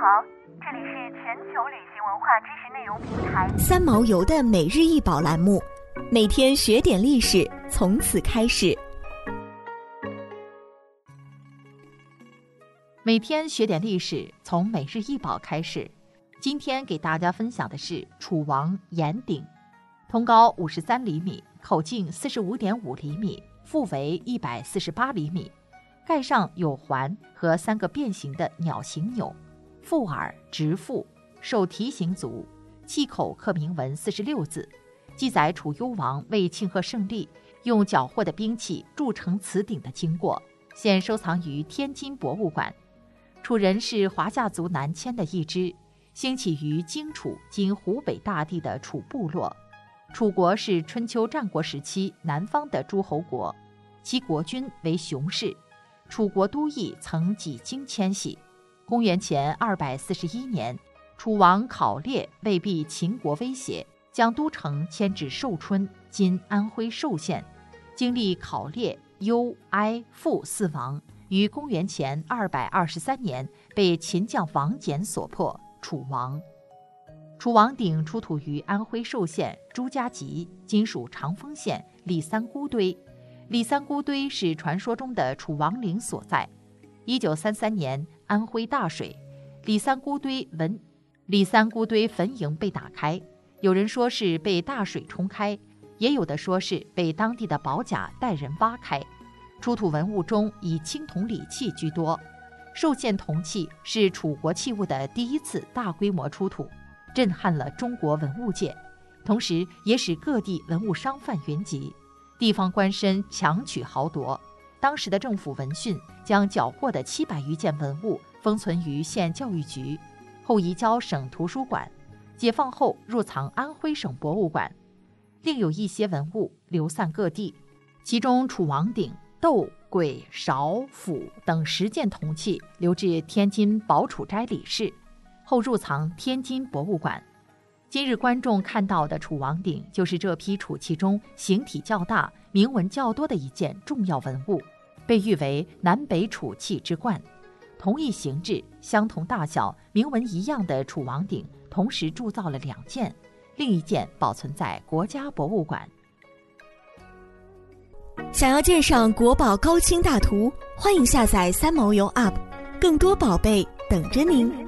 好，这里是全球旅行文化知识内容平台三毛游的每日一宝栏目，每天学点历史，从此开始。每天学点历史，从每日一宝开始。今天给大家分享的是楚王岩鼎，通高五十三厘米，口径四十五点五厘米，腹围一百四十八厘米，盖上有环和三个变形的鸟形钮，腹耳直腹，手提形足，器口刻铭文四十六字，记载楚幽王为庆贺胜利，用缴获的兵器铸成此鼎的经过，现收藏于天津博物馆。楚人是华夏族南迁的一支，兴起于荆楚（今湖北大地）的楚部落。楚国是春秋战国时期南方的诸侯国，其国君为熊氏。楚国都邑曾几经迁徙。公元前二百四十一年，楚王考烈为避秦国威胁，将都城迁至寿春（今安徽寿县）。经历考烈、幽、哀、父四王。于公元前二百二十三年被秦将王翦所破，楚王。楚王鼎出土于安徽寿县朱家集（今属长丰县）李三姑堆。李三姑堆是传说中的楚王陵所在。一九三三年，安徽大水，李三姑堆文李三姑堆坟茔被打开，有人说是被大水冲开，也有的说是被当地的保甲带人挖开。出土文物中以青铜礼器居多，寿县铜器是楚国器物的第一次大规模出土，震撼了中国文物界，同时也使各地文物商贩云集，地方官绅强取豪夺。当时的政府闻讯，将缴获的七百余件文物封存于县教育局，后移交省图书馆，解放后入藏安徽省博物馆，另有一些文物流散各地，其中楚王鼎。斗、簋、勺、釜等十件铜器留至天津宝楚斋李氏，后入藏天津博物馆。今日观众看到的楚王鼎，就是这批楚器中形体较大、铭文较多的一件重要文物，被誉为南北楚器之冠。同一形制、相同大小、铭文一样的楚王鼎，同时铸造了两件，另一件保存在国家博物馆。想要鉴赏国宝高清大图，欢迎下载三毛游 App，更多宝贝等着您。